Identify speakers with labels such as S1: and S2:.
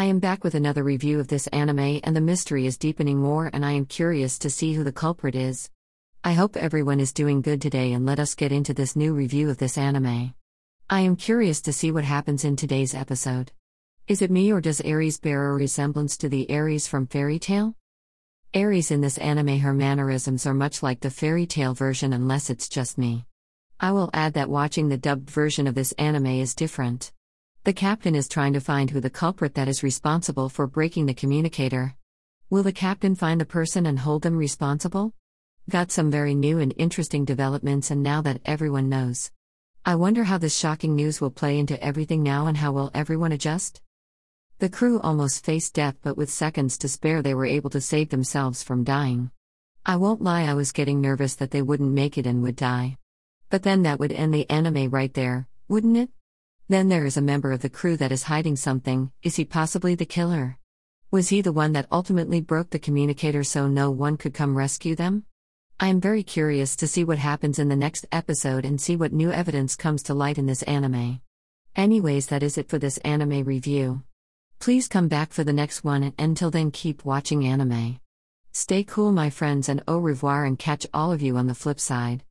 S1: I am back with another review of this anime, and the mystery is deepening more, and I am curious to see who the culprit is. I hope everyone is doing good today, and let us get into this new review of this anime. I am curious to see what happens in today's episode. Is it me, or does Aries bear a resemblance to the Aries from Fairy Tail? Aries in this anime, her mannerisms are much like the Fairy Tail version, unless it's just me. I will add that watching the dubbed version of this anime is different. The captain is trying to find who the culprit that is responsible for breaking the communicator. Will the captain find the person and hold them responsible? Got some very new and interesting developments, and now that everyone knows. I wonder how this shocking news will play into everything now and how will everyone adjust? The crew almost faced death, but with seconds to spare, they were able to save themselves from dying. I won't lie, I was getting nervous that they wouldn't make it and would die. But then that would end the anime right there, wouldn't it? Then there is a member of the crew that is hiding something. Is he possibly the killer? Was he the one that ultimately broke the communicator so no one could come rescue them? I am very curious to see what happens in the next episode and see what new evidence comes to light in this anime. Anyways, that is it for this anime review. Please come back for the next one, and until then, keep watching anime. Stay cool, my friends, and au revoir, and catch all of you on the flip side.